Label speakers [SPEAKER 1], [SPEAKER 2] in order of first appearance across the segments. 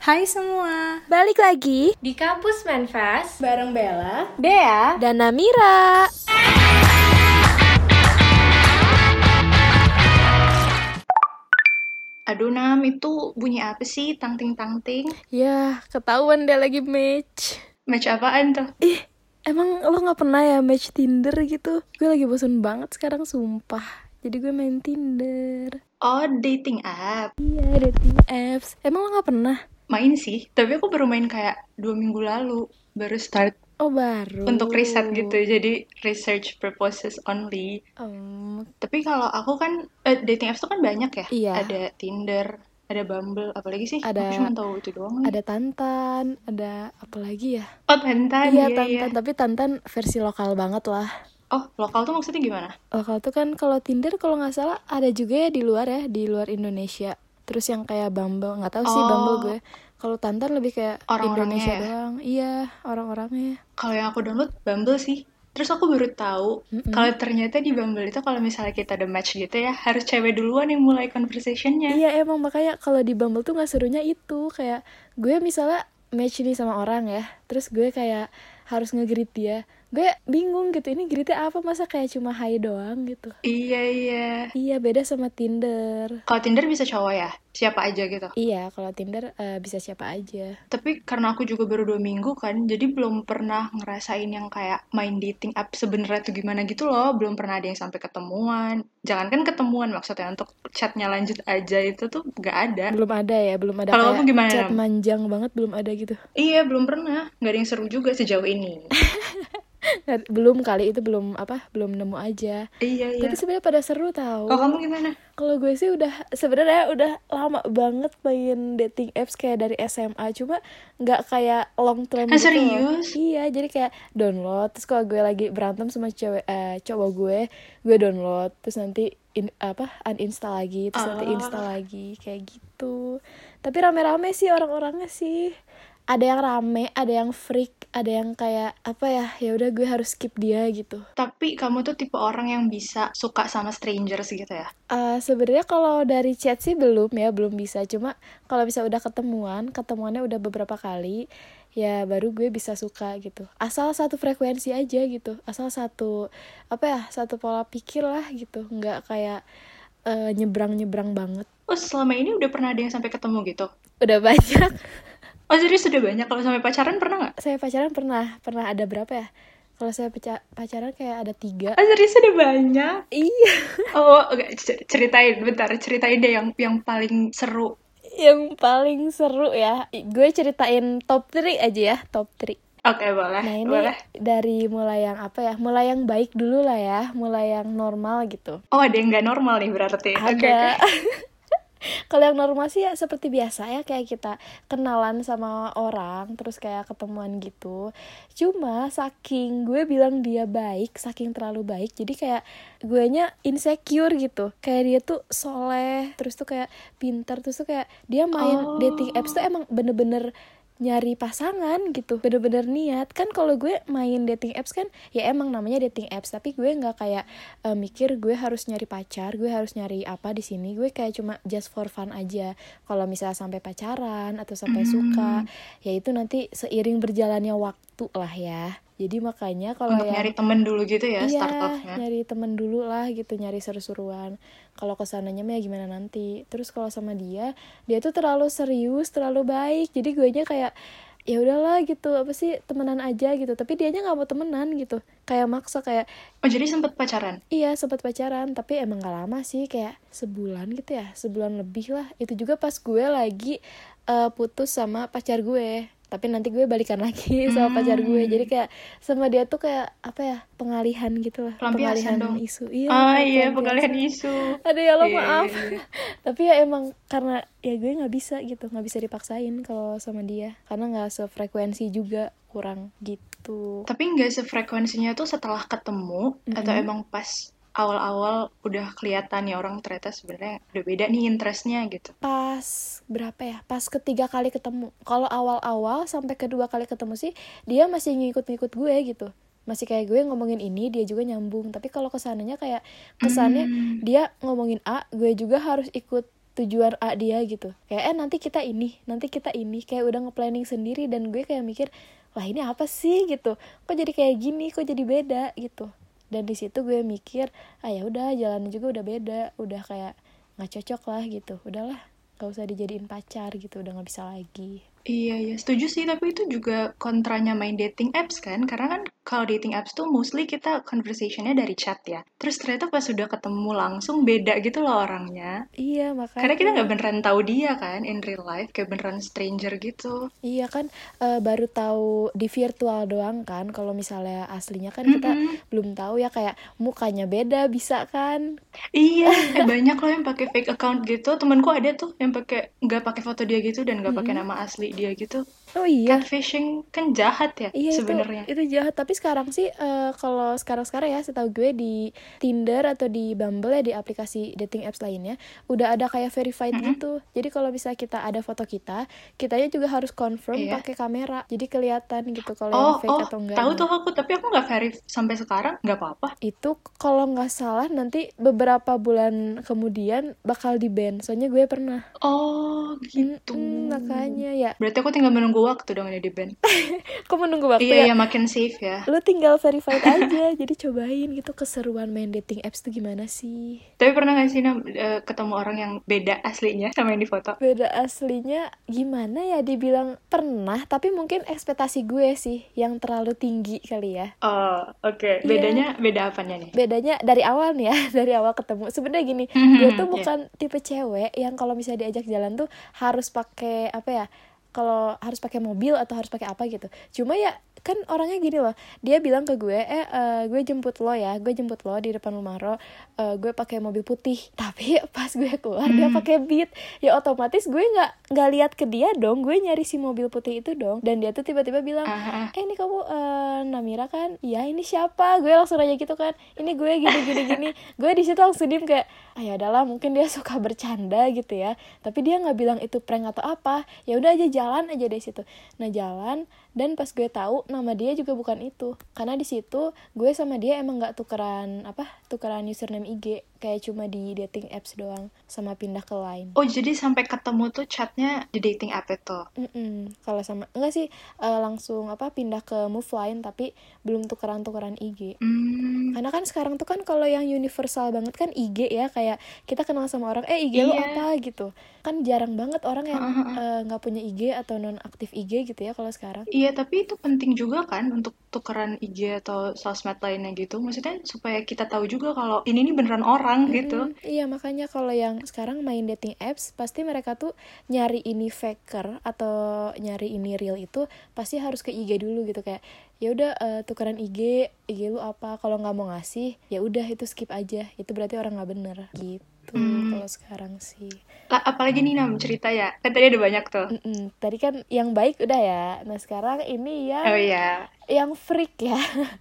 [SPEAKER 1] Hai semua,
[SPEAKER 2] Balik lagi
[SPEAKER 3] Di kampus Manfast
[SPEAKER 1] bareng Bella.
[SPEAKER 3] Dea
[SPEAKER 2] dan Namira.
[SPEAKER 1] Aduh Nam, itu bunyi apa sih? Tang-ting-tang-ting?
[SPEAKER 2] Ya, ketahuan dia lagi match.
[SPEAKER 1] Match apaan tuh?
[SPEAKER 2] Ih, emang lo nggak pernah ya match Tinder gitu? Gue lagi bosen banget sekarang, sumpah. Jadi gue main Tinder.
[SPEAKER 1] Oh, dating app.
[SPEAKER 2] Iya, dating apps. Emang lo nggak pernah?
[SPEAKER 1] Main sih, tapi aku baru main kayak dua minggu lalu. Baru start
[SPEAKER 2] Oh, baru.
[SPEAKER 1] untuk riset gitu, jadi research purposes only.
[SPEAKER 2] Em,
[SPEAKER 1] Tapi kalau aku kan, eh, dating apps tuh kan banyak ya?
[SPEAKER 2] Iya.
[SPEAKER 1] Ada Tinder, ada Bumble, apalagi sih?
[SPEAKER 2] Ada-
[SPEAKER 1] Aku cuma tahu itu doang. lagi.
[SPEAKER 2] ada Tantan, ada apa lagi ya?
[SPEAKER 1] Oh, Tantan,
[SPEAKER 2] iya,
[SPEAKER 1] iya,
[SPEAKER 2] Tantan,
[SPEAKER 1] iya.
[SPEAKER 2] tapi Tantan versi lokal banget lah.
[SPEAKER 1] Oh, lokal tuh maksudnya gimana?
[SPEAKER 2] Lokal tuh kan kalau Tinder kalau nggak salah ada juga ya di luar ya, di luar Indonesia. Terus yang kayak Bumble, nggak tahu sih
[SPEAKER 1] Oh.
[SPEAKER 2] Bumble gue. Kalau Tantan lebih kayak
[SPEAKER 1] Orang-orangnya
[SPEAKER 2] Indonesia
[SPEAKER 1] ya?
[SPEAKER 2] doang. Iya, orang-orangnya.
[SPEAKER 1] Kalau yang aku download Bumble sih. Terus aku baru tahu
[SPEAKER 2] Mm-mm.
[SPEAKER 1] kalau ternyata di Bumble itu kalau misalnya kita ada match gitu ya harus cewek duluan yang mulai conversationnya.
[SPEAKER 2] Iya emang makanya kalau di Bumble tuh nggak serunya itu kayak gue misalnya match nih sama orang ya, terus gue kayak harus nge-greet dia. Gue bingung gitu, ini greetnya apa masa kayak cuma hai doang gitu.
[SPEAKER 1] Iya iya.
[SPEAKER 2] Iya beda sama Tinder.
[SPEAKER 1] Kalau Tinder bisa cowok ya, siapa aja gitu.
[SPEAKER 2] Iya kalau Tinder eh, bisa siapa aja.
[SPEAKER 1] Tapi karena aku juga baru dua minggu kan, jadi belum pernah ngerasain yang kayak main dating app sebenarnya tuh gimana gitu loh. Belum pernah ada yang sampai ketemuan. Jangankan ketemuan maksudnya untuk chatnya lanjut aja itu tuh gak ada.
[SPEAKER 2] Belum ada ya, belum ada
[SPEAKER 1] Kalau kamu gimana,
[SPEAKER 2] chat manjang banget belum ada gitu.
[SPEAKER 1] Iya belum pernah, nggak ada yang seru juga sejauh ini.
[SPEAKER 2] Nggak- belum kali itu belum apa belum nemu aja
[SPEAKER 1] iya iya.
[SPEAKER 2] tapi sebenarnya pada seru tahu
[SPEAKER 1] Kalau kamu gimana?
[SPEAKER 2] kalau gue sih udah sebenarnya udah lama banget main dating apps kayak dari SMA cuma nggak kayak long term
[SPEAKER 1] Ah,
[SPEAKER 2] gitu loh.
[SPEAKER 1] serius?
[SPEAKER 2] iya jadi kayak download terus kalau gue lagi berantem sama cewek eh, cowok gue gue download terus nanti in, apa uninstall lagi terus nanti
[SPEAKER 1] Oh.
[SPEAKER 2] install lagi kayak gitu tapi rame-rame sih orang-orangnya sih ada yang rame ada yang freak ada yang kayak apa ya ya udah gue harus skip dia gitu.
[SPEAKER 1] Tapi kamu tuh tipe orang yang bisa suka sama strangers gitu ya?
[SPEAKER 2] Eh, sebenarnya kalau dari chat sih belum ya belum bisa. Cuma kalau bisa udah ketemuan ketemuannya udah beberapa kali ya baru gue bisa suka gitu. Asal satu frekuensi aja gitu. Asal satu apa ya satu pola pikir lah gitu. Nggak kayak nyebrang nyebrang banget.
[SPEAKER 1] Oh selama ini udah pernah ada yang sampai ketemu gitu?
[SPEAKER 2] udah banyak
[SPEAKER 1] Oh serius sudah banyak? Kalau sampai pacaran pernah nggak?
[SPEAKER 2] saya pacaran pernah pernah ada berapa ya kalau saya paca- pacaran kayak ada tiga
[SPEAKER 1] Oh serius sudah banyak?
[SPEAKER 2] iya
[SPEAKER 1] Oh oke C- ceritain bentar ceritain deh yang yang paling seru.
[SPEAKER 2] yang paling seru ya gue ceritain top 3 aja ya top 3
[SPEAKER 1] Oke boleh
[SPEAKER 2] Nah ini
[SPEAKER 1] boleh.
[SPEAKER 2] dari mulai yang apa ya, mulai yang baik dulu lah ya, mulai yang normal gitu.
[SPEAKER 1] Oh ada yang nggak normal nih berarti?
[SPEAKER 2] Ada.
[SPEAKER 1] oke.
[SPEAKER 2] Kalau yang normal sih ya seperti biasa ya kayak kita kenalan sama orang terus kayak ketemuan gitu. Cuma saking gue bilang dia baik, saking terlalu baik, jadi kayak gue nya insecure gitu. Kayak dia tuh soleh, terus tuh kayak pintar, terus tuh kayak dia main
[SPEAKER 1] Oh.
[SPEAKER 2] dating apps tuh emang bener-bener nyari pasangan gitu bener-bener niat. Kan kalau gue main dating apps kan ya emang namanya dating apps tapi gue nggak kayak eh, mikir gue harus nyari pacar gue harus nyari apa di sini. Gue kayak cuma just for fun aja. Kalau misalnya sampai pacaran atau sampai
[SPEAKER 1] Hmm.
[SPEAKER 2] suka ya itu nanti seiring berjalannya waktu lah ya jadi makanya kalau
[SPEAKER 1] Untuk
[SPEAKER 2] yang
[SPEAKER 1] nyari temen dulu gitu ya
[SPEAKER 2] iya
[SPEAKER 1] start off-nya.
[SPEAKER 2] nyari temen dulu lah gitu nyari seru-seruan. Kalau ke sananya mah ya gimana nanti. Terus kalau sama dia dia tuh terlalu serius terlalu baik. Jadi gue nya kayak ya udahlah gitu. Apa sih temenan aja gitu. Tapi dia nya nggak mau temenan gitu. Kayak maksa kayak
[SPEAKER 1] Oh jadi sempet pacaran?
[SPEAKER 2] iya sempat pacaran. Tapi emang gak lama sih kayak sebulan gitu ya. Sebulan lebih lah. Itu juga pas gue lagi eh, putus sama pacar gue tapi nanti gue balikan lagi sama pacar gue jadi kayak sama dia tuh kayak apa ya pengalihan gitu lah pengalihan
[SPEAKER 1] dong.
[SPEAKER 2] isu iya
[SPEAKER 1] oh iya pengalihan isu.
[SPEAKER 2] aduh ya lo
[SPEAKER 1] Iya,
[SPEAKER 2] maaf
[SPEAKER 1] iya, iya.
[SPEAKER 2] tapi ya emang karena ya gue nggak bisa gitu nggak bisa dipaksain kalau sama dia karena nggak sefrekuensi juga kurang gitu
[SPEAKER 1] Tapi nggak sefrekuensinya tuh setelah ketemu atau
[SPEAKER 2] Mm-mm.
[SPEAKER 1] emang pas awal-awal udah kelihatan ya orang ternyata sebenarnya udah beda nih interestnya gitu.
[SPEAKER 2] pas berapa ya? Pas ketiga kali ketemu. Kalau awal-awal sampai kedua kali ketemu sih dia masih ngikut-ngikut gue gitu. Masih kayak gue ngomongin ini dia juga nyambung. Tapi kalau ke sananya kayak kesannya
[SPEAKER 1] Hmm.
[SPEAKER 2] dia ngomongin A gue juga harus ikut tujuan A dia gitu. Kayak eh nanti kita ini nanti kita ini. Kayak udah nge-planning sendiri dan gue kayak mikir wah ini apa sih? Gitu. Kok jadi kayak gini? Kok jadi beda? Gitu dan di situ gue mikir ah ya udah jalan juga udah beda udah kayak nggak cocok lah gitu udahlah gak usah dijadiin pacar gitu udah nggak bisa lagi
[SPEAKER 1] Iya, iya, setuju sih. Tapi itu juga kontranya main dating apps kan? Karena kan kalau dating apps tuh mostly kita conversationnya dari chat ya. Terus ternyata pas sudah ketemu langsung beda gitu loh orangnya.
[SPEAKER 2] iya makanya
[SPEAKER 1] Karena kita nggak beneran tahu dia kan in real life, kayak beneran stranger gitu.
[SPEAKER 2] Iya kan eh, baru tahu di virtual doang kan kalau misalnya aslinya kan kita
[SPEAKER 1] Mm-mm.
[SPEAKER 2] belum tahu ya kayak mukanya beda bisa kan
[SPEAKER 1] Iya, eh, banyak loh yang pakai fake account gitu. Temenku ada tuh yang pakai nggak pakai foto dia gitu dan nggak pakai
[SPEAKER 2] Mm-mm.
[SPEAKER 1] nama asli dia gitu.
[SPEAKER 2] oh iya
[SPEAKER 1] Catfishing kan jahat ya
[SPEAKER 2] Iya itu
[SPEAKER 1] sebenarnya.
[SPEAKER 2] itu jahat tapi sekarang sih eh, kalau sekarang-sekarang ya setahu gue di Tinder atau di Bumble ya di aplikasi dating apps lainnya udah ada kayak verified
[SPEAKER 1] Mm-mm.
[SPEAKER 2] gitu. Jadi kalau bisa kita ada foto kita, kitanya juga harus confirm
[SPEAKER 1] Iya.
[SPEAKER 2] pakai kamera. Jadi kelihatan gitu kalau yang
[SPEAKER 1] Oh,
[SPEAKER 2] fake
[SPEAKER 1] oh,
[SPEAKER 2] atau
[SPEAKER 1] tahu
[SPEAKER 2] enggaknya.
[SPEAKER 1] tuh aku, tapi aku nggak verif sampai sekarang, nggak apa-apa.
[SPEAKER 2] Itu kalau nggak salah nanti beberapa bulan kemudian bakal di ban. Soalnya gue pernah.
[SPEAKER 1] Oh, gitu.
[SPEAKER 2] Mm-mm, makanya ya.
[SPEAKER 1] Berarti aku tinggal menunggu waktu dong ini di band.
[SPEAKER 2] Kok menunggu waktu
[SPEAKER 1] Iya,
[SPEAKER 2] ya?
[SPEAKER 1] iya makin safe ya.
[SPEAKER 2] Lu tinggal verified aja. Jadi cobain gitu keseruan main dating apps tuh gimana sih?
[SPEAKER 1] Tapi pernah nggak sih Nam, eh, ketemu orang yang beda aslinya sama yang di foto?
[SPEAKER 2] Beda aslinya gimana ya dibilang pernah, tapi mungkin ekspektasi gue sih yang terlalu tinggi kali ya.
[SPEAKER 1] Oh, oke.
[SPEAKER 2] Iya.
[SPEAKER 1] Bedanya beda apanya nih?
[SPEAKER 2] Bedanya dari awal nih ya, dari awal ketemu. Sebenarnya gini,
[SPEAKER 1] Mhm,
[SPEAKER 2] gue tuh
[SPEAKER 1] iya.
[SPEAKER 2] bukan tipe cewek yang kalau misalnya diajak jalan tuh harus pakai apa ya? Kalau harus pakai mobil atau harus pakai apa gitu. Cuma ya kan orangnya gini loh. Dia bilang ke gue eh eh, gue jemput lo ya gue jemput lo di depan rumah lo Eh, gue pakai mobil putih. Tapi pas gue keluar dia
[SPEAKER 1] Hmm.
[SPEAKER 2] pakai beat. Ya otomatis gue nggak nggak lihat ke dia dong. Gue nyari si mobil putih itu dong. Dan dia tuh tiba-tiba bilang
[SPEAKER 1] ah.
[SPEAKER 2] eh ini kamu eh, Namira kan? Iya ini siapa? Gue langsung aja gitu kan. Ini gue gini gini gini. Gue di situ langsung diem kayak ah ya adalah mungkin dia suka bercanda gitu ya. Tapi dia nggak bilang itu prank atau apa. Ya udah aja jalan aja dari situ. Nah jalan dan pas gue tahu nama dia juga bukan itu karena di situ gue sama dia emang nggak tukeran apa tukeran username IG kayak cuma di dating apps doang sama pindah ke line
[SPEAKER 1] Oh, jadi sampai ketemu tuh chatnya di dating app itu.
[SPEAKER 2] Mm-mm. Kalau sama enggak sih eh, langsung apa pindah ke move line tapi belum tukeran-tukeran IG.
[SPEAKER 1] Hmm.
[SPEAKER 2] Karena kan sekarang tuh kan kalau yang universal banget kan IG ya kayak kita kenal sama orang eh IG lo
[SPEAKER 1] Iya.
[SPEAKER 2] apa gitu. Kan jarang banget orang yang
[SPEAKER 1] Ah, ah, ah.
[SPEAKER 2] eh, nggak punya IG atau non aktif IG gitu ya kalau sekarang.
[SPEAKER 1] Iya, tapi itu penting juga kan untuk tukeran IG atau sosmed lainnya gitu. Maksudnya supaya kita tahu juga kalau ini nih beneran orang gitu.
[SPEAKER 2] Mm-mm. Iya makanya kalau yang sekarang main dating apps pasti mereka tuh nyari ini faker atau nyari ini real itu pasti harus ke IG dulu gitu kayak ya udah eh, tukeran IG IG lu apa kalau nggak mau ngasih ya udah itu skip aja itu berarti orang nggak bener gitu
[SPEAKER 1] Hmm.
[SPEAKER 2] kalau sekarang sih
[SPEAKER 1] apalagi nih Nam cerita ya. Kan tadi ada banyak tuh.
[SPEAKER 2] Mm-mm. tadi kan yang baik udah ya nah sekarang ini yang
[SPEAKER 1] Oh iya.
[SPEAKER 2] yang freak ya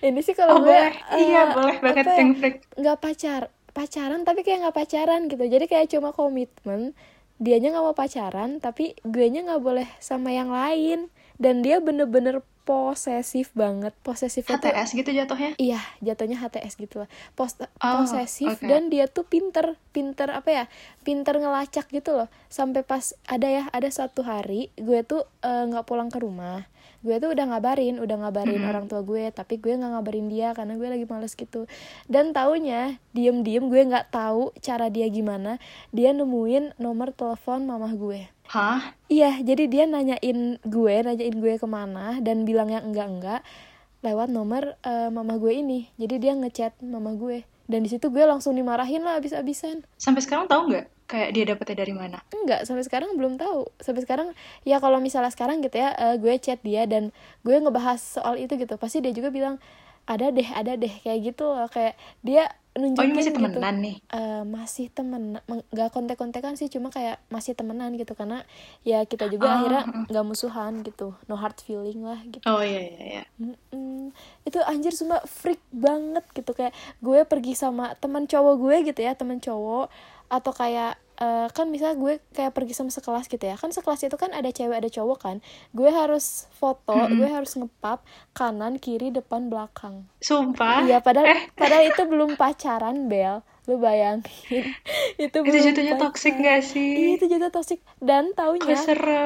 [SPEAKER 2] ini sih
[SPEAKER 1] Oh,
[SPEAKER 2] kalau gue
[SPEAKER 1] boleh. Iya,
[SPEAKER 2] eh,
[SPEAKER 1] boleh banget
[SPEAKER 2] ya,
[SPEAKER 1] yang freak.
[SPEAKER 2] nggak pacar pacaran tapi kayak nggak pacaran gitu jadi kayak cuma komitmen dianya nggak mau pacaran tapi gue nya nggak boleh sama yang lain dan dia bener-bener posesif banget posesifnya tuh
[SPEAKER 1] HTS gitu jatuhnya.
[SPEAKER 2] iya jatuhnya HTS gitu lah Pos-
[SPEAKER 1] Oh,
[SPEAKER 2] posesif
[SPEAKER 1] oke.
[SPEAKER 2] dan dia tuh pinter pinter apa ya pinter ngelacak gitu loh sampai pas ada ya ada satu hari gue tuh eh, nggak pulang ke rumah gue tuh udah ngabarin udah ngabarin
[SPEAKER 1] Mm-mm.
[SPEAKER 2] orang tua gue tapi gue nggak ngabarin dia karena gue lagi males gitu dan taunya diem diem gue nggak tahu cara dia gimana dia nemuin nomor telepon mamah gue
[SPEAKER 1] Hah?
[SPEAKER 2] Iya, jadi dia nanyain gue, nanyain gue ke mana dan bilang yang enggak-enggak lewat nomor eh, mama gue ini. Jadi dia ngechat mama gue. Dan di situ gue langsung dimarahin lah abis-abisan.
[SPEAKER 1] Sampai sekarang tahu nggak kayak dia dapetnya dari mana?
[SPEAKER 2] Enggak, sampai sekarang belum tahu. Sampai sekarang ya kalau misalnya sekarang gitu ya, eh, gue chat dia dan gue ngebahas soal itu gitu. Pasti dia juga bilang ada deh, ada deh kayak gitu loh. Kayak dia nunjukin
[SPEAKER 1] ini masih
[SPEAKER 2] gitu.
[SPEAKER 1] temenan nih.
[SPEAKER 2] Eh, masih temen nggak kontek-kontekan sih cuma kayak masih temenan gitu karena ya kita juga
[SPEAKER 1] Ah,
[SPEAKER 2] akhirnya nggak musuhan gitu no hard feeling lah gitu
[SPEAKER 1] Oh iya iya iya.
[SPEAKER 2] Itu anjir cuma freak banget gitu kayak gue pergi sama teman cowok gue gitu ya teman cowok atau kayak eh, kan misalnya gue kayak pergi sama sekelas gitu ya kan sekelas itu kan ada cewek ada cowok kan gue harus foto
[SPEAKER 1] Mm-mm.
[SPEAKER 2] gue harus ngepap kanan kiri depan belakang
[SPEAKER 1] Sumpah.
[SPEAKER 2] Iya, padahal
[SPEAKER 1] Eh.
[SPEAKER 2] padahal itu belum pacaran, Bel. Lu bayangin. Itu
[SPEAKER 1] Itu jatuhnya toxic gak sih?
[SPEAKER 2] iya itu jatuh toxic. Dan taunya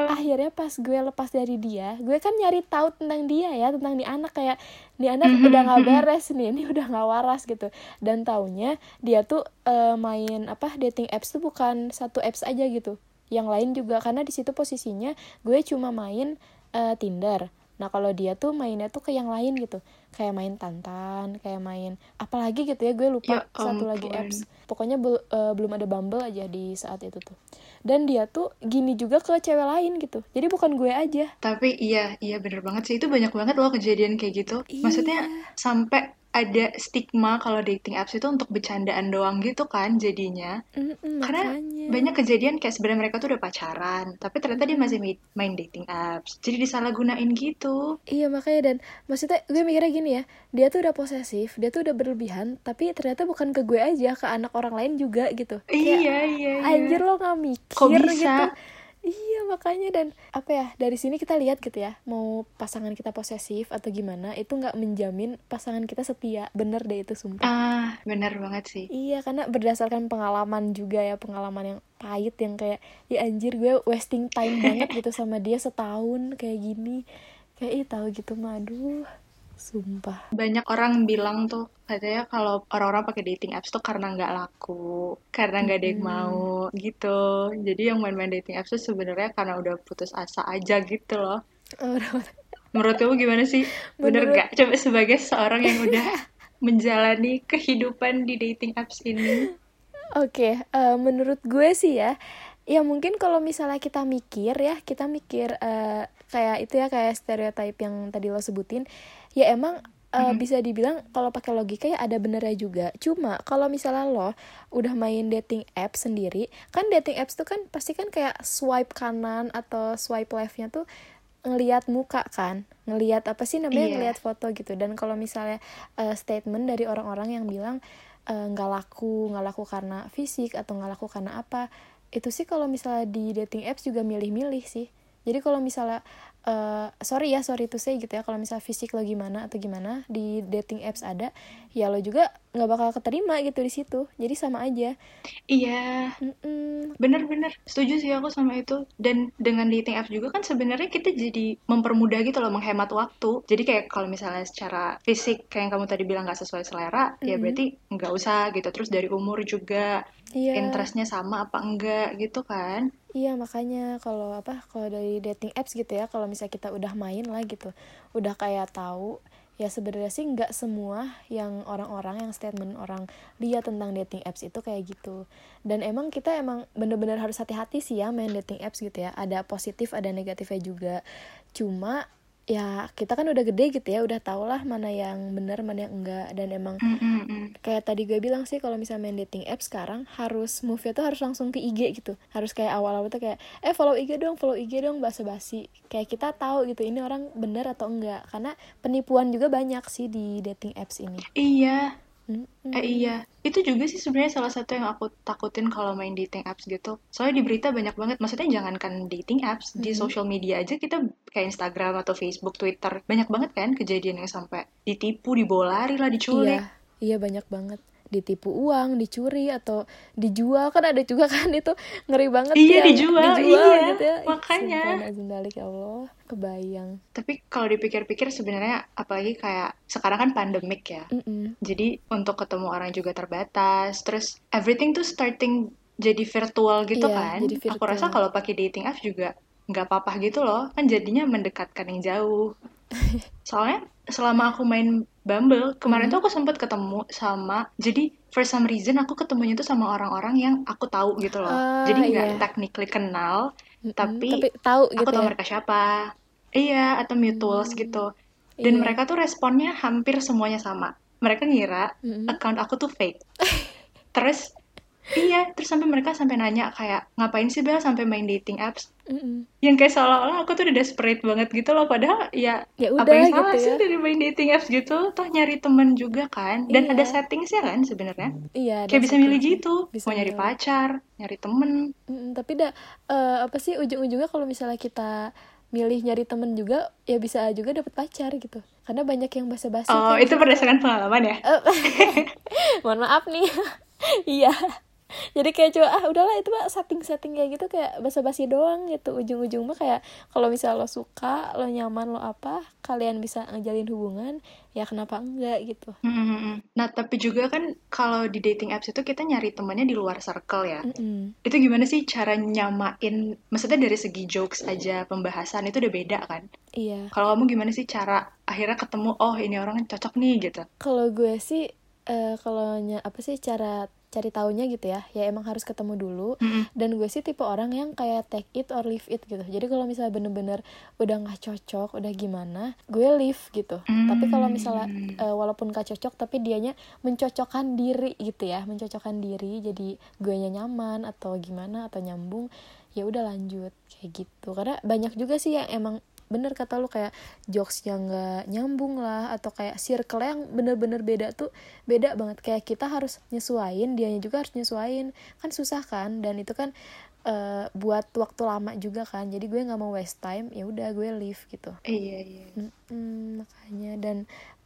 [SPEAKER 2] akhirnya pas gue lepas dari dia gue kan nyari tahu tentang dia ya tentang nih anak kayak nih anak
[SPEAKER 1] Mhm,
[SPEAKER 2] udah nggak
[SPEAKER 1] mhm.
[SPEAKER 2] beres nih ini udah nggak waras gitu. Dan taunya dia tuh eh, main apa dating apps tuh bukan satu apps aja gitu. Yang lain juga karena di situ posisinya gue cuma main eh, Tinder nah kalau dia tuh mainnya tuh ke yang lain gitu kayak main Tantan kayak main apalagi gitu ya gue lupa
[SPEAKER 1] Ya
[SPEAKER 2] satu lagi apps pokoknya bel- eh, belum ada Bumble aja di saat itu tuh dan dia tuh gini juga ke cewek lain gitu jadi bukan gue aja
[SPEAKER 1] Tapi iya, iya bener banget sih. Itu banyak banget loh kejadian kayak gitu. Maksudnya
[SPEAKER 2] Iya.
[SPEAKER 1] sampai ada stigma kalau dating apps itu untuk bercandaan doang gitu kan jadinya.
[SPEAKER 2] Mm-mm,
[SPEAKER 1] Karena
[SPEAKER 2] makanya
[SPEAKER 1] banyak kejadian kayak sebenarnya mereka tuh udah pacaran, tapi ternyata dia masih main dating apps. Jadi disalahgunain gitu.
[SPEAKER 2] iya makanya dan maksudnya gue mikirnya gini ya dia tuh udah posesif dia tuh udah berlebihan tapi ternyata bukan ke gue aja ke anak orang lain juga gitu kayak
[SPEAKER 1] Iya, iya, iya.
[SPEAKER 2] anjir lo nggak mikir
[SPEAKER 1] Kok bisa?
[SPEAKER 2] gitu iya makanya. Dan apa ya dari sini kita lihat gitu ya mau pasangan kita posesif atau gimana itu nggak menjamin pasangan kita setia. Bener deh itu sumpah.
[SPEAKER 1] Ah, bener banget sih.
[SPEAKER 2] Iya karena berdasarkan pengalaman juga ya pengalaman yang pahit yang kayak ya anjir gue wasting time banget gitu sama dia setahun kayak gini. Kayak ih tahu gitu mah aduh sumpah
[SPEAKER 1] Banyak orang bilang tuh katanya kalau orang-orang pakai dating apps tuh karena nggak laku, karena nggak ada yang mau gitu. Jadi yang main-main dating apps tuh sebenarnya karena udah putus asa aja gitu loh. Menurut kamu gimana sih? Bener
[SPEAKER 2] Menurut-
[SPEAKER 1] gak? Coba sebagai seorang yang udah menjalani kehidupan di dating apps ini.
[SPEAKER 2] Oke, eh, menurut gue sih ya, ya mungkin kalau misalnya kita mikir ya, kita mikir eh, kayak itu ya kayak stereotip yang tadi lo sebutin, ya emang eh, bisa dibilang kalau pakai logika ya ada benernya juga. Cuma kalau misalnya lo udah main dating apps sendiri, kan dating apps tuh kan pasti kan kayak swipe kanan atau swipe leftnya tuh ngelihat muka kan. Ngelihat apa sih namanya?
[SPEAKER 1] Iya.
[SPEAKER 2] ngelihat foto gitu. Dan kalau misalnya eh, statement dari orang-orang yang bilang eh, nggak laku nggak laku karena fisik atau nggak laku karena apa itu sih kalau misalnya di dating apps juga milih-milih sih. Jadi kalau misalnya eh, sorry ya sorry to say gitu ya kalau misalnya fisik lo gimana atau gimana di dating apps ada ya lo juga nggak bakal keterima gitu di situ jadi sama aja
[SPEAKER 1] Iya, bener-bener setuju sih aku sama itu. Dan dengan dating apps juga kan sebenarnya kita jadi mempermudah gitu loh, menghemat waktu. Jadi kayak kalau misalnya secara fisik kayak yang kamu tadi bilang nggak sesuai selera, ya
[SPEAKER 2] Mhm.
[SPEAKER 1] berarti nggak usah gitu. Terus dari umur juga,
[SPEAKER 2] iya
[SPEAKER 1] interestnya sama apa enggak gitu kan.
[SPEAKER 2] Iya makanya kalau apa kalau dari dating apps gitu ya kalau misalnya kita udah main lah gitu udah kayak tahu ya sebenarnya sih nggak semua yang orang-orang yang statement orang lihat tentang dating apps itu kayak gitu. Dan emang kita emang bener-bener harus hati-hati sih ya main dating apps gitu ya ada positif ada negatifnya juga. Cuma ya kita kan udah gede gitu ya udah tau lah mana yang bener mana yang enggak. Dan emang
[SPEAKER 1] Mm-mm-mm.
[SPEAKER 2] kayak tadi gue bilang sih kalau misalnya main dating app sekarang harus move nya tuh harus langsung ke IG gitu. Harus kayak awal-awal tuh kayak eh follow IG dong follow IG dong basa-basi. Kayak kita tahu gitu ini orang bener atau enggak. Karena penipuan juga banyak sih di dating apps ini.
[SPEAKER 1] Iya,
[SPEAKER 2] Mm-mm.
[SPEAKER 1] Eh iya, itu juga sih sebenarnya salah satu yang aku takutin kalau main dating apps gitu. Soalnya di berita banyak banget, maksudnya jangankan dating apps, di
[SPEAKER 2] Mhm.
[SPEAKER 1] social media aja kita kayak Instagram atau Facebook, Twitter, banyak banget kan kejadian yang sampai ditipu, dibawa lari lah, diculik.
[SPEAKER 2] iya iya banyak banget ditipu uang dicuri atau dijual kan ada juga kan itu ngeri banget
[SPEAKER 1] Iya,
[SPEAKER 2] yang
[SPEAKER 1] dijual, iya,
[SPEAKER 2] gitu ya
[SPEAKER 1] makanya.
[SPEAKER 2] sumpah, nazindalik, ya Allah kebayang
[SPEAKER 1] Tapi kalau dipikir-pikir sebenarnya apalagi kayak sekarang kan pandemik ya.
[SPEAKER 2] Mm-mm.
[SPEAKER 1] Jadi untuk ketemu orang juga terbatas, terus everything tuh starting jadi virtual gitu
[SPEAKER 2] Iya,
[SPEAKER 1] kan.
[SPEAKER 2] jadi
[SPEAKER 1] Aku rasa
[SPEAKER 2] virtual.
[SPEAKER 1] kalau pakai dating apps juga nggak apa-apa gitu loh, kan jadinya mendekatkan yang jauh. Soalnya selama aku main Bumble, kemarin
[SPEAKER 2] Mhm.
[SPEAKER 1] tuh aku sempet ketemu sama, jadi for some reason aku ketemunya tuh sama orang-orang yang aku tahu gitu loh.
[SPEAKER 2] Ah,
[SPEAKER 1] Jadi nggak
[SPEAKER 2] iya.
[SPEAKER 1] technically kenal,
[SPEAKER 2] Mm-mm,
[SPEAKER 1] tapi
[SPEAKER 2] tahu
[SPEAKER 1] aku
[SPEAKER 2] gitu
[SPEAKER 1] tahu
[SPEAKER 2] ya
[SPEAKER 1] mereka siapa. Iya, atau mutuals
[SPEAKER 2] Hmm,
[SPEAKER 1] gitu. Dan
[SPEAKER 2] iya.
[SPEAKER 1] mereka tuh responnya hampir semuanya sama. Mereka ngira
[SPEAKER 2] Mm-mm.
[SPEAKER 1] account aku tuh fake. Terus iya, terus sampai mereka sampai nanya kayak ngapain sih Bel sampai main dating apps?
[SPEAKER 2] Mm-mm.
[SPEAKER 1] Yang kayak seolah-olah aku tuh udah desperate banget gitu loh. Padahal ya
[SPEAKER 2] ya
[SPEAKER 1] apa
[SPEAKER 2] udah
[SPEAKER 1] yang
[SPEAKER 2] gitu
[SPEAKER 1] salah sih
[SPEAKER 2] ya
[SPEAKER 1] dari main dating apps gitu? Toh nyari temen juga kan. Dan ada
[SPEAKER 2] Iya.
[SPEAKER 1] settingsnya kan sebenarnya.
[SPEAKER 2] iya ada
[SPEAKER 1] Kayak bisa milih gitu.
[SPEAKER 2] Bisa
[SPEAKER 1] Mau nyari pacar, nyari temen.
[SPEAKER 2] Mm-mm, tapi dah eh, apa sih ujung-ujungnya kalau misalnya kita milih nyari temen juga ya bisa juga dapet pacar gitu karena banyak yang basa-basi
[SPEAKER 1] Oh,
[SPEAKER 2] kan
[SPEAKER 1] itu
[SPEAKER 2] situ.
[SPEAKER 1] berdasarkan pengalaman ya?
[SPEAKER 2] Eh, mohon maaf nih iya jadi kayak coba ah udahlah itu mah setting setting kayak gitu kayak basa-basi doang gitu ujung-ujung mah kayak kalau misal lo suka lo nyaman lo apa kalian bisa ngejalin hubungan ya kenapa enggak gitu
[SPEAKER 1] Hmm, Nah, tapi juga kan kalau di dating apps itu kita nyari temennya di luar circle ya.
[SPEAKER 2] Mm-mm.
[SPEAKER 1] Itu gimana sih cara nyamain, maksudnya dari segi jokes aja pembahasan itu udah beda kan?
[SPEAKER 2] iya
[SPEAKER 1] Kalau kamu gimana sih cara akhirnya ketemu, oh ini orang cocok nih gitu.
[SPEAKER 2] kalau gue sih eh kalau apa sih cara cari taunya gitu ya. Ya emang harus ketemu dulu.
[SPEAKER 1] Mm-mm.
[SPEAKER 2] dan gue sih tipe orang yang kayak take it or leave it gitu. Jadi kalau misalnya bener-bener udah nggak cocok udah gimana gue leave gitu. Tapi kalau misalnya eh, walaupun gak cocok tapi dianya mencocokkan diri gitu ya. Mencocokkan diri jadi gue nyaman atau gimana atau nyambung ya udah lanjut. Kayak gitu. Karena banyak juga sih yang emang bener kata lu kayak jokes yang nggak nyambung lah atau kayak circle yang bener-bener beda tuh beda banget. Kayak kita harus nyesuain dianya juga harus nyesuain kan susah kan? Dan itu kan eh, buat waktu lama juga kan. Jadi gue nggak mau waste time ya udah gue leave gitu.
[SPEAKER 1] Iya, iya.
[SPEAKER 2] Mm-mm, makanya. Dan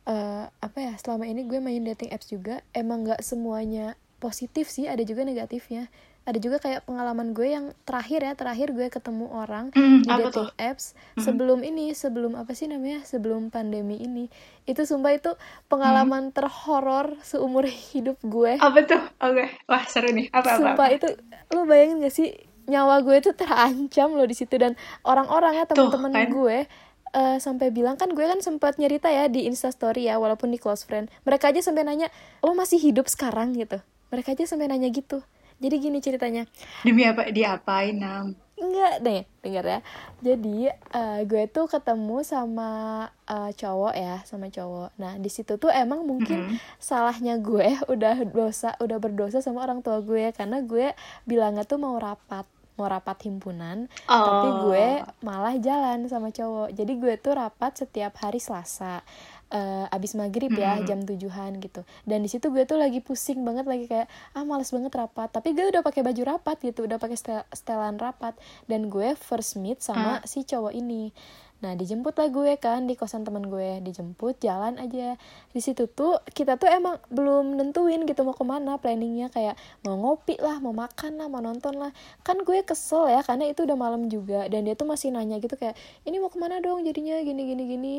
[SPEAKER 2] eh, apa ya selama ini gue main dating apps juga. Emang nggak semuanya positif sih ada juga negatifnya ada juga kayak pengalaman gue yang terakhir ya terakhir gue ketemu orang
[SPEAKER 1] Hmm,
[SPEAKER 2] di
[SPEAKER 1] apa
[SPEAKER 2] dating
[SPEAKER 1] tuh?
[SPEAKER 2] apps sebelum ini sebelum apa sih namanya sebelum pandemi ini itu sumpah itu pengalaman terhoror seumur hidup gue
[SPEAKER 1] Apa tuh? Oke, wah seru nih. Apa, apa,
[SPEAKER 2] sumpah
[SPEAKER 1] apa?
[SPEAKER 2] itu lu bayangin gak sih nyawa gue itu terancam loh di situ dan orang-orang ya
[SPEAKER 1] Tuh,
[SPEAKER 2] teman-teman
[SPEAKER 1] kan?
[SPEAKER 2] gue eh, sampai bilang kan gue kan sempat nyerita ya di instastory ya walaupun di close friend mereka aja sampai nanya lo masih hidup sekarang gitu mereka aja sampai nanya gitu jadi gini ceritanya
[SPEAKER 1] Demi apa? Diapain, Nam?
[SPEAKER 2] Enggak deh, denger ya. Jadi eh, gue tuh ketemu sama eh, cowok ya, sama cowok. Nah di situ tuh emang mungkin
[SPEAKER 1] Mhm.
[SPEAKER 2] salahnya gue udah dosa, udah berdosa sama orang tua gue karena gue bilangnya tuh mau rapat, mau rapat himpunan, tapi gue
[SPEAKER 1] Oh,
[SPEAKER 2] malah jalan sama cowok. Jadi gue tuh rapat setiap hari Selasa. Eh, abis maghrib ya
[SPEAKER 1] Mhm.
[SPEAKER 2] jam tujuhan gitu. Dan di situ gue tuh lagi pusing banget lagi kayak ah males banget rapat. Tapi gue udah pakai baju rapat gitu udah pakai setel- setelan rapat. Dan gue first meet sama si cowok ini. Nah dijemput lah gue kan di kosan teman gue. Dijemput jalan aja. Di situ tuh kita tuh emang belum nentuin gitu mau ke mana planningnya. Kayak mau ngopi lah mau makan lah mau nonton lah. Kan gue kesel ya karena itu udah malam juga. Dan dia tuh masih nanya gitu kayak ini mau ke mana dong? Jadinya gini gini gini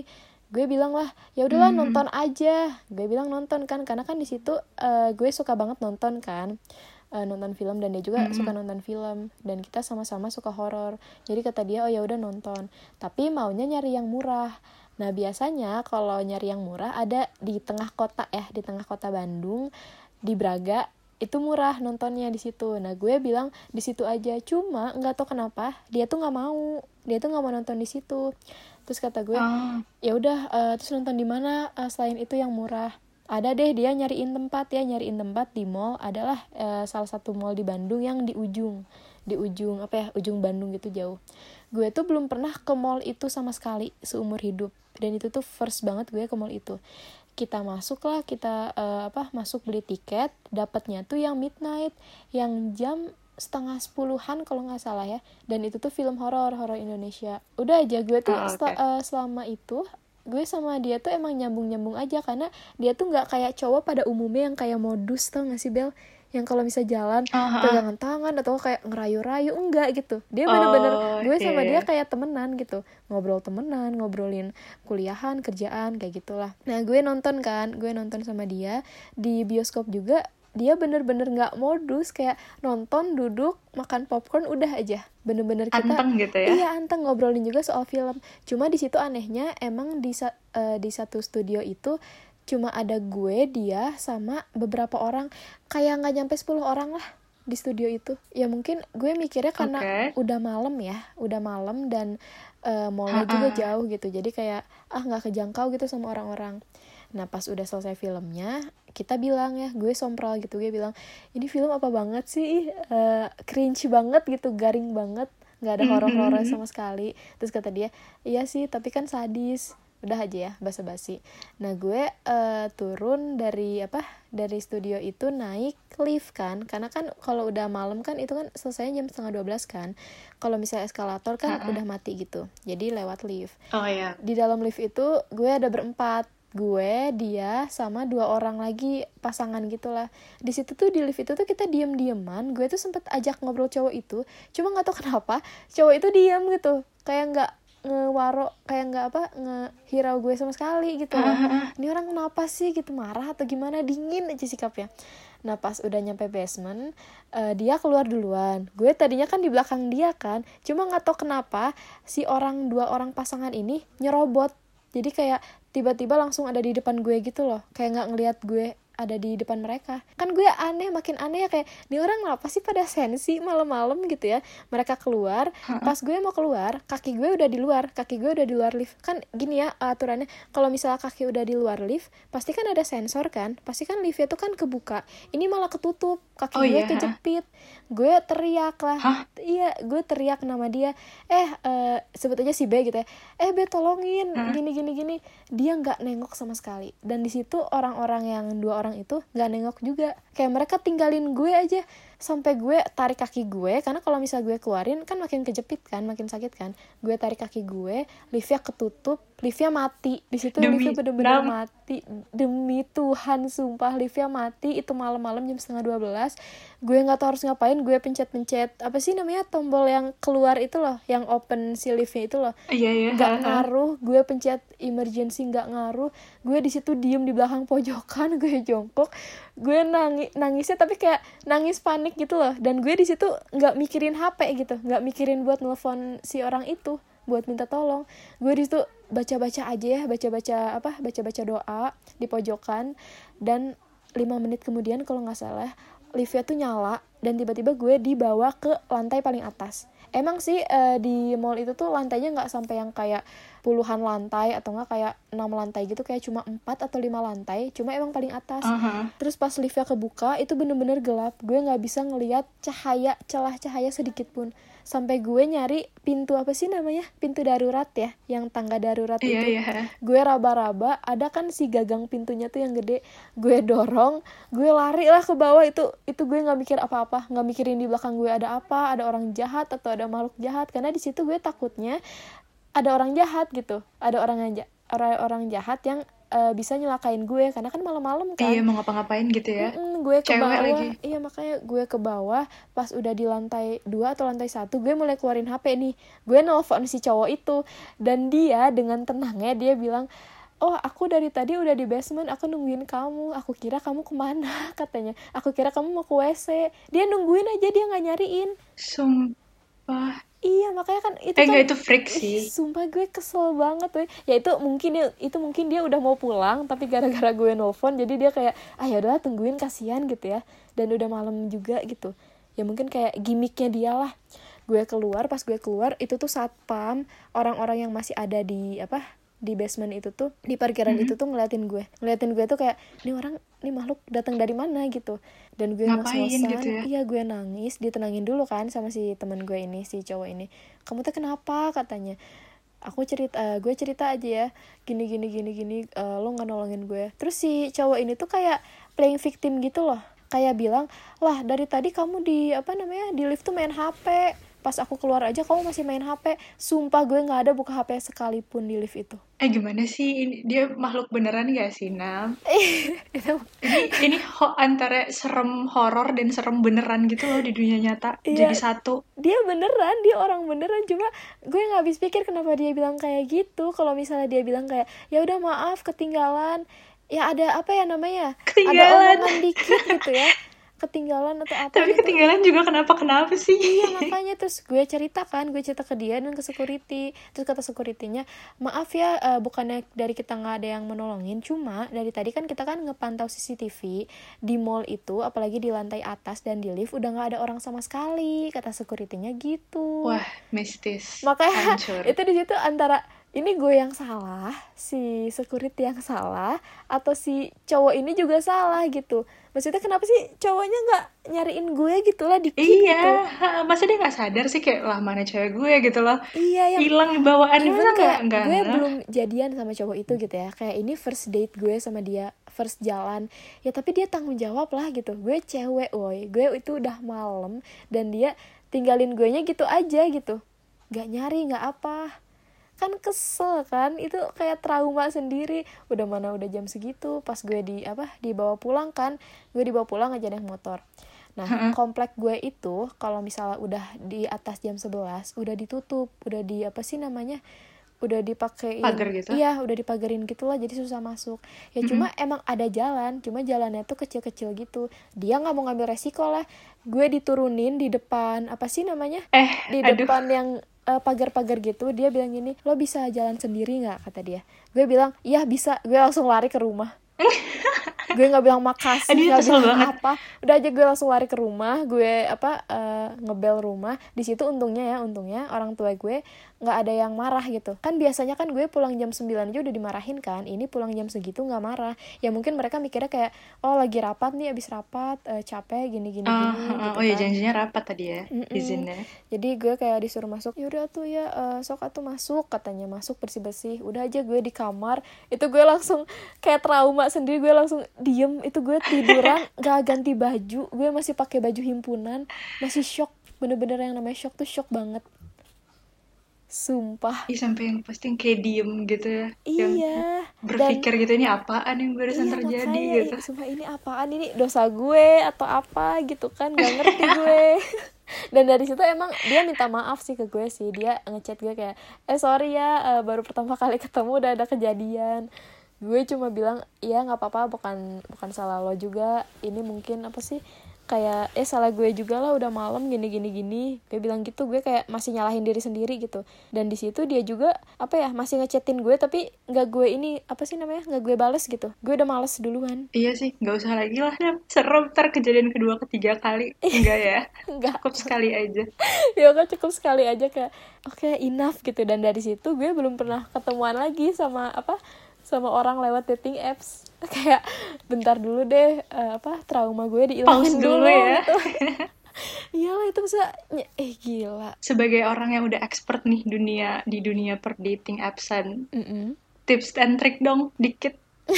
[SPEAKER 2] gue bilang lah ya udahlah
[SPEAKER 1] Hmm.
[SPEAKER 2] nonton aja. Gue bilang nonton kan. Karena kan di situ eh, gue suka banget nonton kan. Eh, nonton film dan dia juga
[SPEAKER 1] Mhm.
[SPEAKER 2] suka nonton film. Dan kita sama-sama suka horor. Jadi kata dia oh ya udah nonton. Tapi maunya nyari yang murah. Nah biasanya kalau nyari yang murah ada di tengah kota ya di tengah kota Bandung di Braga itu murah nontonnya di situ. Nah gue bilang di situ aja. Cuma nggak tahu kenapa dia tuh nggak mau. Dia tuh nggak mau nonton di situ terus kata gue
[SPEAKER 1] Oh.
[SPEAKER 2] ya udah eh, terus nonton di mana? Eh, selain itu yang murah. Ada deh dia nyariin tempat ya nyariin tempat di mall adalah eh, salah satu mall di Bandung yang di ujung di ujung apa ya ujung Bandung gitu jauh. Gue tuh belum pernah ke mall itu sama sekali seumur hidup dan itu tuh first banget gue ke mall itu. Kita masuk lah kita eh, apa masuk beli tiket dapatnya tuh yang midnight yang jam setengah sepuluhan kalau nggak salah ya. Dan itu tuh film horor horor Indonesia. Udah aja gue tuh
[SPEAKER 1] Ah,
[SPEAKER 2] seta-
[SPEAKER 1] oke.
[SPEAKER 2] eh, selama itu gue sama dia tuh emang nyambung nyambung aja. Karena dia tuh nggak kayak cowok pada umumnya yang kayak modus tau gak sih Bel? Yang kalau bisa jalan
[SPEAKER 1] ah.
[SPEAKER 2] pegangan tangan atau kayak ngerayu-rayu enggak gitu. Dia bener-bener
[SPEAKER 1] Oh,
[SPEAKER 2] gue sama dia kayak temenan gitu. Ngobrol temenan ngobrolin kuliahan kerjaan kayak gitulah. Nah gue nonton kan gue nonton sama dia di bioskop juga dia bener-bener nggak modus kayak nonton duduk makan popcorn udah aja bener-bener kita
[SPEAKER 1] Anteng gitu ya.
[SPEAKER 2] Iya, anteng ngobrolin juga soal film. Cuma di situ anehnya emang di eh, di satu studio itu cuma ada gue, dia sama beberapa orang kayak nggak nyampe 10 orang lah di studio itu. Ya mungkin gue mikirnya karena
[SPEAKER 1] Oke.
[SPEAKER 2] udah malam ya, udah malam dan eh, mallnya juga jauh gitu. Jadi kayak ah nggak kejangkau gitu sama orang-orang. Nah pas udah selesai filmnya kita bilang ya gue sompral gitu gue bilang ini film apa banget sih? Eh, cringe banget gitu garing banget nggak ada horor-horor sama sekali. Terus kata dia iya sih tapi kan sadis. Udah aja ya basa-basi. Nah gue eh, turun dari apa dari studio itu naik lift kan karena kan kalau udah malam kan itu kan selesai jam setengah 12 kan. Kalau misalnya eskalator kan
[SPEAKER 1] Ha-ha.
[SPEAKER 2] udah mati gitu jadi lewat lift.
[SPEAKER 1] Oh iya.
[SPEAKER 2] di dalam lift itu gue ada berempat gue dia sama dua orang lagi pasangan gitulah. Di situ tuh di lift itu tuh kita diem dieman gue tuh sempet ajak ngobrol cowok itu. Cuma nggak tahu kenapa cowok itu diem gitu. Kayak nggak ngewaro kayak nggak apa ngehirau gue sama sekali gitu. Loh. ini orang kenapa sih gitu marah atau gimana? Dingin aja sikapnya. Nah pas udah nyampe basement uh, dia keluar duluan. Gue tadinya kan di belakang dia kan. Cuma nggak tahu kenapa si orang dua orang pasangan ini nyerobot jadi kayak tiba-tiba langsung ada di depan gue gitu loh. Kayak nggak ngelihat gue ada di depan mereka. Kan gue aneh makin aneh ya kayak ini orang apa sih pada sensi malam-malam gitu ya? Mereka keluar pas gue mau keluar kaki gue udah di luar kaki gue udah di luar lift. Kan gini ya aturannya kalau misalnya kaki udah di luar lift pasti kan ada sensor kan? Pasti kan liftnya tuh kan kebuka. Ini malah ketutup kaki
[SPEAKER 1] Oh,
[SPEAKER 2] gue
[SPEAKER 1] iya?
[SPEAKER 2] kejepit. gue teriak lah.
[SPEAKER 1] Hah?
[SPEAKER 2] iya gue teriak nama dia. Eh eh, sebut aja si B gitu ya. Eh B tolongin gini gini gini. Dia nggak nengok sama sekali. Dan di situ orang-orang yang dua orang itu nggak nengok juga. Kayak mereka tinggalin gue aja sampai gue tarik kaki gue karena kalau misal gue keluarin kan makin kejepit kan makin sakit kan. Gue tarik kaki gue liftnya ketutup liftnya mati. Di situ
[SPEAKER 1] Demi
[SPEAKER 2] liftnya bener-bener mati. Demi Tuhan sumpah liftnya mati. Itu malam-malam jam setengah 12 gue nggak tahu harus ngapain gue pencet-pencet apa sih namanya tombol yang keluar itu loh yang open si liftnya itu loh.
[SPEAKER 1] Iya iya.
[SPEAKER 2] Nggak ngaruh gue pencet emergency nggak ngaruh. Gue di situ diem di belakang pojokan gue jongkok gue nangis nangisnya tapi kayak nangis panik gitu loh. Dan gue di situ nggak mikirin hp gitu. Nggak mikirin buat nelfon si orang itu buat minta tolong. Gue di situ baca baca aja ya baca baca apa baca baca doa di pojokan. Dan lima menit kemudian kalau nggak salah liftnya tuh nyala dan tiba-tiba gue dibawa ke lantai paling atas emang sih eh, di mall itu tuh lantainya nggak sampai yang kayak puluhan lantai atau nggak kayak enam lantai gitu kayak cuma empat atau lima lantai cuma emang paling atas.
[SPEAKER 1] Aha.
[SPEAKER 2] terus pas liftnya kebuka itu bener-bener gelap. Gue nggak bisa ngelihat cahaya celah cahaya sedikit pun sampai gue nyari pintu apa sih namanya? Pintu darurat ya yang tangga darurat
[SPEAKER 1] iya
[SPEAKER 2] itu.
[SPEAKER 1] iya.
[SPEAKER 2] Gue raba-raba ada kan si gagang pintunya tuh yang gede. Gue dorong gue lari lah ke bawah. Itu itu gue nggak mikir apa-apa. Nggak mikirin di belakang gue ada apa ada orang jahat atau ada makhluk jahat. Karena di situ gue takutnya ada orang jahat gitu. Ada orang yang ja- orang orang jahat yang eh, bisa nyelakain gue karena kan malam-malam kan.
[SPEAKER 1] Iya mau ngapa-ngapain gitu ya.
[SPEAKER 2] Mm-mm, gue ke
[SPEAKER 1] Cewek
[SPEAKER 2] bawah.
[SPEAKER 1] lagi.
[SPEAKER 2] iya makanya gue ke bawah. Pas udah di lantai dua atau lantai satu gue mulai keluarin hp nih. Gue nelfon si cowok itu. Dan dia dengan tenangnya dia bilang oh aku dari tadi udah di basement aku nungguin kamu. Aku kira kamu ke mana katanya. Aku kira kamu mau ke wc dia nungguin aja dia nggak nyariin.
[SPEAKER 1] Sumpah
[SPEAKER 2] iya makanya kan itu
[SPEAKER 1] eh
[SPEAKER 2] kan
[SPEAKER 1] enggak itu freak
[SPEAKER 2] Ih,
[SPEAKER 1] sih.
[SPEAKER 2] sumpah gue kesel banget tuh ya itu mungkin dia itu mungkin dia udah mau pulang tapi gara-gara gue nelfon jadi dia kayak ah ya udahlah tungguin kasihan gitu ya. Dan udah malam juga gitu. Ya mungkin kayak gimmicknya dia lah. Gue keluar pas gue keluar itu tuh satpam orang-orang yang masih ada di apa di basement itu tuh di parkiran itu tuh ngeliatin gue. Ngeliatin gue tuh kayak ini orang ini makhluk datang dari mana? gitu. Dan gue
[SPEAKER 1] Ngapain
[SPEAKER 2] ngos-ngosan
[SPEAKER 1] gitu ya?
[SPEAKER 2] iya gue nangis ditenangin dulu kan sama si teman gue ini si cowok ini. Kamu tuh kenapa? katanya. Aku cerita eh, gue cerita aja ya. Gini gini gini gini eh, lo nggak nolongin gue. Terus si cowok ini tuh kayak playing victim gitu loh. Kayak bilang lah dari tadi kamu di apa namanya di lift tuh main hp pas aku keluar aja kamu masih main hp sumpah gue nggak ada buka hp sekalipun di lift itu.
[SPEAKER 1] Eh gimana sih? Ini dia makhluk beneran gak sih Nam ini ini ho antara serem horor dan serem beneran gitu loh di dunia nyata.
[SPEAKER 2] Iya.
[SPEAKER 1] jadi satu.
[SPEAKER 2] Dia beneran dia orang beneran. Cuma gue nggak habis pikir kenapa dia bilang kayak gitu. Kalau misalnya dia bilang kayak ya udah maaf ketinggalan. Ya ada apa ya namanya? Ada
[SPEAKER 1] Ketinggalan.
[SPEAKER 2] omongan dikit gitu ya ketinggalan atau apa
[SPEAKER 1] tapi
[SPEAKER 2] gitu.
[SPEAKER 1] ketinggalan juga kenapa kenapa sih?
[SPEAKER 2] Iya makanya terus gue cerita kan gue cerita ke dia dan ke security. Terus kata securitynya maaf ya eh, bukannya dari kita nggak ada yang menolongin cuma dari tadi kan kita kan ngepantau CCTV di mall itu apalagi di lantai atas dan di lift udah nggak ada orang sama sekali kata securitynya gitu.
[SPEAKER 1] Wah mistis.
[SPEAKER 2] Makanya
[SPEAKER 1] hancur.
[SPEAKER 2] itu di situ antara ini gue yang salah? Si security yang salah? Atau si cowok ini juga salah gitu? Maksudnya kenapa sih cowoknya nggak nyariin gue gitu lah dikit gitu
[SPEAKER 1] iya ha, masa dia nggak sadar sih kayak lah mana cewek gue gitu loh.
[SPEAKER 2] Iya yang
[SPEAKER 1] hilang bawaannya masa nggak
[SPEAKER 2] kayak
[SPEAKER 1] nggak
[SPEAKER 2] gue belum jadian sama cowok itu gitu ya. Kayak ini first date gue sama dia first jalan. Ya tapi dia tanggung jawab lah gitu. Gue cewek woi. Gue itu udah malam dan dia tinggalin gue nya gitu aja gitu. Nggak nyari nggak apa kan kesel kan? Itu kayak trauma sendiri. Udah mana udah jam segitu pas gue di apa dibawa pulang kan gue dibawa pulang aja naik motor. Nah komplek gue itu kalau misalnya udah di atas jam 11 udah ditutup udah di apa sih namanya udah dipakein
[SPEAKER 1] Pagar gitu?
[SPEAKER 2] iya udah dipagarin gitu lah jadi susah masuk. Ya cuma emang ada jalan cuma jalannya tuh kecil-kecil gitu. Dia nggak mau ngambil resiko lah. Gue diturunin di depan apa sih namanya?
[SPEAKER 1] Eh,
[SPEAKER 2] di
[SPEAKER 1] aduh.
[SPEAKER 2] depan yang eh, pagar-pagar gitu dia bilang gini lo bisa jalan sendiri nggak? kata dia. Gue bilang iya bisa. Gue langsung lari ke rumah. Gue nggak bilang makasih nggak bilang
[SPEAKER 1] banget.
[SPEAKER 2] apa. Udah aja gue langsung lari ke rumah gue apa eh, ngebel rumah. Di situ untungnya ya untungnya orang tua gue nggak ada yang marah gitu kan biasanya kan gue pulang jam 9 aja udah dimarahin kan ini pulang jam segitu nggak marah ya mungkin mereka mikirnya kayak oh lagi rapat nih abis rapat eh, capek gini gini
[SPEAKER 1] Ah,
[SPEAKER 2] gini
[SPEAKER 1] ah,
[SPEAKER 2] gitu
[SPEAKER 1] oh ya
[SPEAKER 2] kan.
[SPEAKER 1] janjinya rapat tadi ya
[SPEAKER 2] Mm-mm.
[SPEAKER 1] izinnya.
[SPEAKER 2] Jadi gue kayak disuruh masuk, yaudah tuh ya eh, sok atuh masuk katanya masuk bersih bersih. Udah aja gue di kamar, itu gue langsung kayak trauma sendiri gue langsung diem. Itu gue tiduran gak ganti baju, gue masih pakai baju himpunan, masih shock. Bener-bener yang namanya shock tuh shock banget. Sumpah.
[SPEAKER 1] Ih sampai yang posting kayak diem gitu ya. Yang
[SPEAKER 2] Iya. Dan
[SPEAKER 1] berpikir gitu ini apaan yang barusan
[SPEAKER 2] Iya
[SPEAKER 1] terjadi
[SPEAKER 2] makanya
[SPEAKER 1] gitu.
[SPEAKER 2] sumpah ini apaan ini dosa gue atau apa gitu kan gak ngerti gue dan dari situ emang dia minta maaf sih ke gue sih dia ngechat gue kayak eh sorry ya eh, baru pertama kali ketemu udah ada kejadian gue cuma bilang iya nggak apa-apa bukan bukan salah lo juga ini mungkin apa sih kayak eh salah gue juga lah udah malam gini gini gini gue bilang gitu gue kayak masih nyalahin diri sendiri gitu dan di situ dia juga apa ya masih ngechatin gue tapi nggak gue ini apa sih namanya nggak gue bales gitu gue udah males duluan
[SPEAKER 1] Iya sih, nggak usah lagi lah. Serem ntar kejadian kedua ketiga kali. Enggak ya?
[SPEAKER 2] Enggak.
[SPEAKER 1] Cukup sekali aja.
[SPEAKER 2] ya kan cukup sekali aja kayak oke enough gitu dan dari situ gue belum pernah ketemuan lagi sama apa sama orang lewat dating apps kayak bentar dulu deh eh, apa trauma gue diilangin
[SPEAKER 1] Pause dulu ya.
[SPEAKER 2] gitu. iyalah itu bisa eh gila
[SPEAKER 1] Sebagai orang yang udah expert nih dunia di dunia per dating appsan,
[SPEAKER 2] Mm-mm.
[SPEAKER 1] tips and trick dong dikit.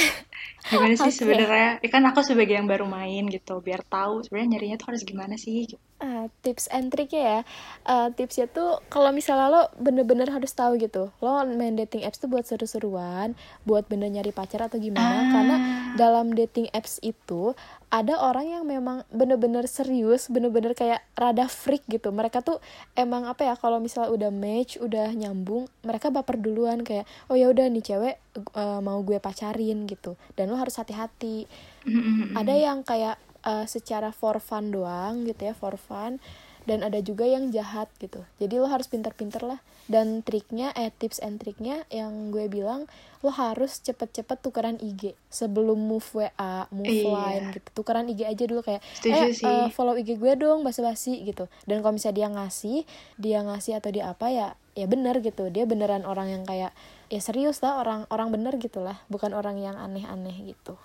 [SPEAKER 1] Gimana sih
[SPEAKER 2] Oke.
[SPEAKER 1] sebenarnya? Ya kan aku sebagai yang baru main gitu, biar tahu sebenarnya nyarinya tuh harus gimana sih. gitu.
[SPEAKER 2] Ah, tips and triknya ya. Eh, tipsnya tuh kalau misalnya lo bener-bener harus tahu gitu lo main dating apps tuh buat seru-seruan buat bener nyari pacar atau gimana.
[SPEAKER 1] Ah.
[SPEAKER 2] karena dalam dating apps itu ada orang yang memang bener-bener serius bener-bener kayak rada freak gitu. Mereka tuh emang apa ya kalau misalnya udah match udah nyambung mereka baper duluan. Kayak oh ya udah nih cewek eh, mau gue pacarin gitu. Dan lo harus hati-hati. Ada yang kayak uh, secara for fun doang gitu ya for fun. Dan ada juga yang jahat gitu. Jadi lo harus pintar-pintar lah. Dan triknya eh tips and triknya yang gue bilang lo harus cepet-cepet tukeran IG sebelum move WA move
[SPEAKER 1] Iya.
[SPEAKER 2] line gitu. Tukeran IG aja dulu kayak
[SPEAKER 1] Setuju
[SPEAKER 2] eh
[SPEAKER 1] sih.
[SPEAKER 2] uh, follow IG gue dong basa-basi gitu. Dan kalau misalnya dia ngasih dia ngasih atau dia apa ya ya bener gitu. Dia beneran orang yang kayak ya serius lah orang orang bener gitu lah. Bukan orang yang aneh-aneh gitu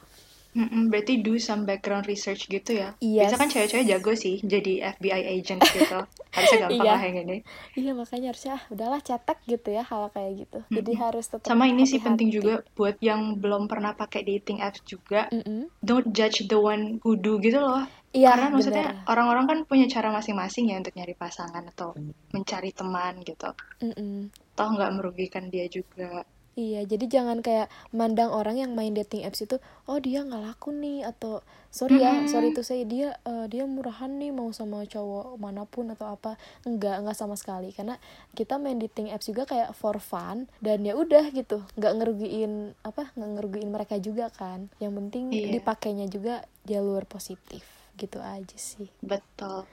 [SPEAKER 1] Mm-mm, berarti do some background research gitu ya.
[SPEAKER 2] Yes.
[SPEAKER 1] Biasa kan cewek-cewek jago sih jadi FBI agent gitu. Harusnya gampang
[SPEAKER 2] Iya.
[SPEAKER 1] lah yang ini.
[SPEAKER 2] Iya makanya harusnya ah, udahlah cetek gitu ya hal kayak gitu. Jadi harus tetap
[SPEAKER 1] Sama ini sih penting juga buat yang belum pernah pakai dating apps juga.
[SPEAKER 2] Mm-mm.
[SPEAKER 1] Don't judge the one who do gitu loh.
[SPEAKER 2] Iya
[SPEAKER 1] Karena maksudnya
[SPEAKER 2] bener.
[SPEAKER 1] orang-orang kan punya cara masing-masing ya untuk nyari pasangan atau mencari teman gitu.
[SPEAKER 2] Mm-mm.
[SPEAKER 1] Toh nggak merugikan dia juga.
[SPEAKER 2] Iya jadi jangan kayak mandang orang yang main dating apps itu oh dia nggak laku nih atau sorry ya sorry tuh saya dia eh, dia murahan nih mau sama cowok mana pun atau apa. Enggak enggak sama sekali. Karena kita main dating apps juga kayak for fun dan ya udah gitu. Nggak ngerugiin apa nggak ngerugiin mereka juga kan. Yang penting
[SPEAKER 1] Iya.
[SPEAKER 2] dipakainya juga jalur positif. Gitu aja sih.
[SPEAKER 1] Betul.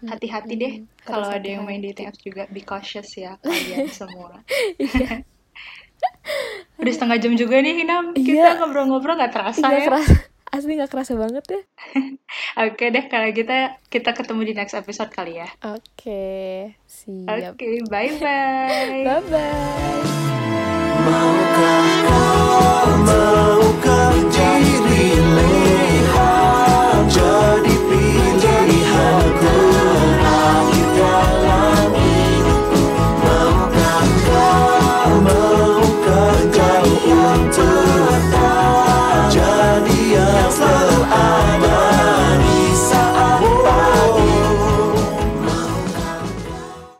[SPEAKER 1] Hati-hati deh kalau ada yang main dating apps juga. Be cautious ya kalian semua.
[SPEAKER 2] Iya.
[SPEAKER 1] Udah setengah jam juga nih Hinam. Kita
[SPEAKER 2] Iya.
[SPEAKER 1] ngobrol-ngobrol nggak terasa
[SPEAKER 2] Nggak
[SPEAKER 1] ya.
[SPEAKER 2] kerasa asli nggak kerasa banget ya
[SPEAKER 1] Oke deh kalau kita kita ketemu di next episode kali ya.
[SPEAKER 2] oke siap
[SPEAKER 1] Oke, bye-bye.
[SPEAKER 2] bye bye
[SPEAKER 3] Maukah kau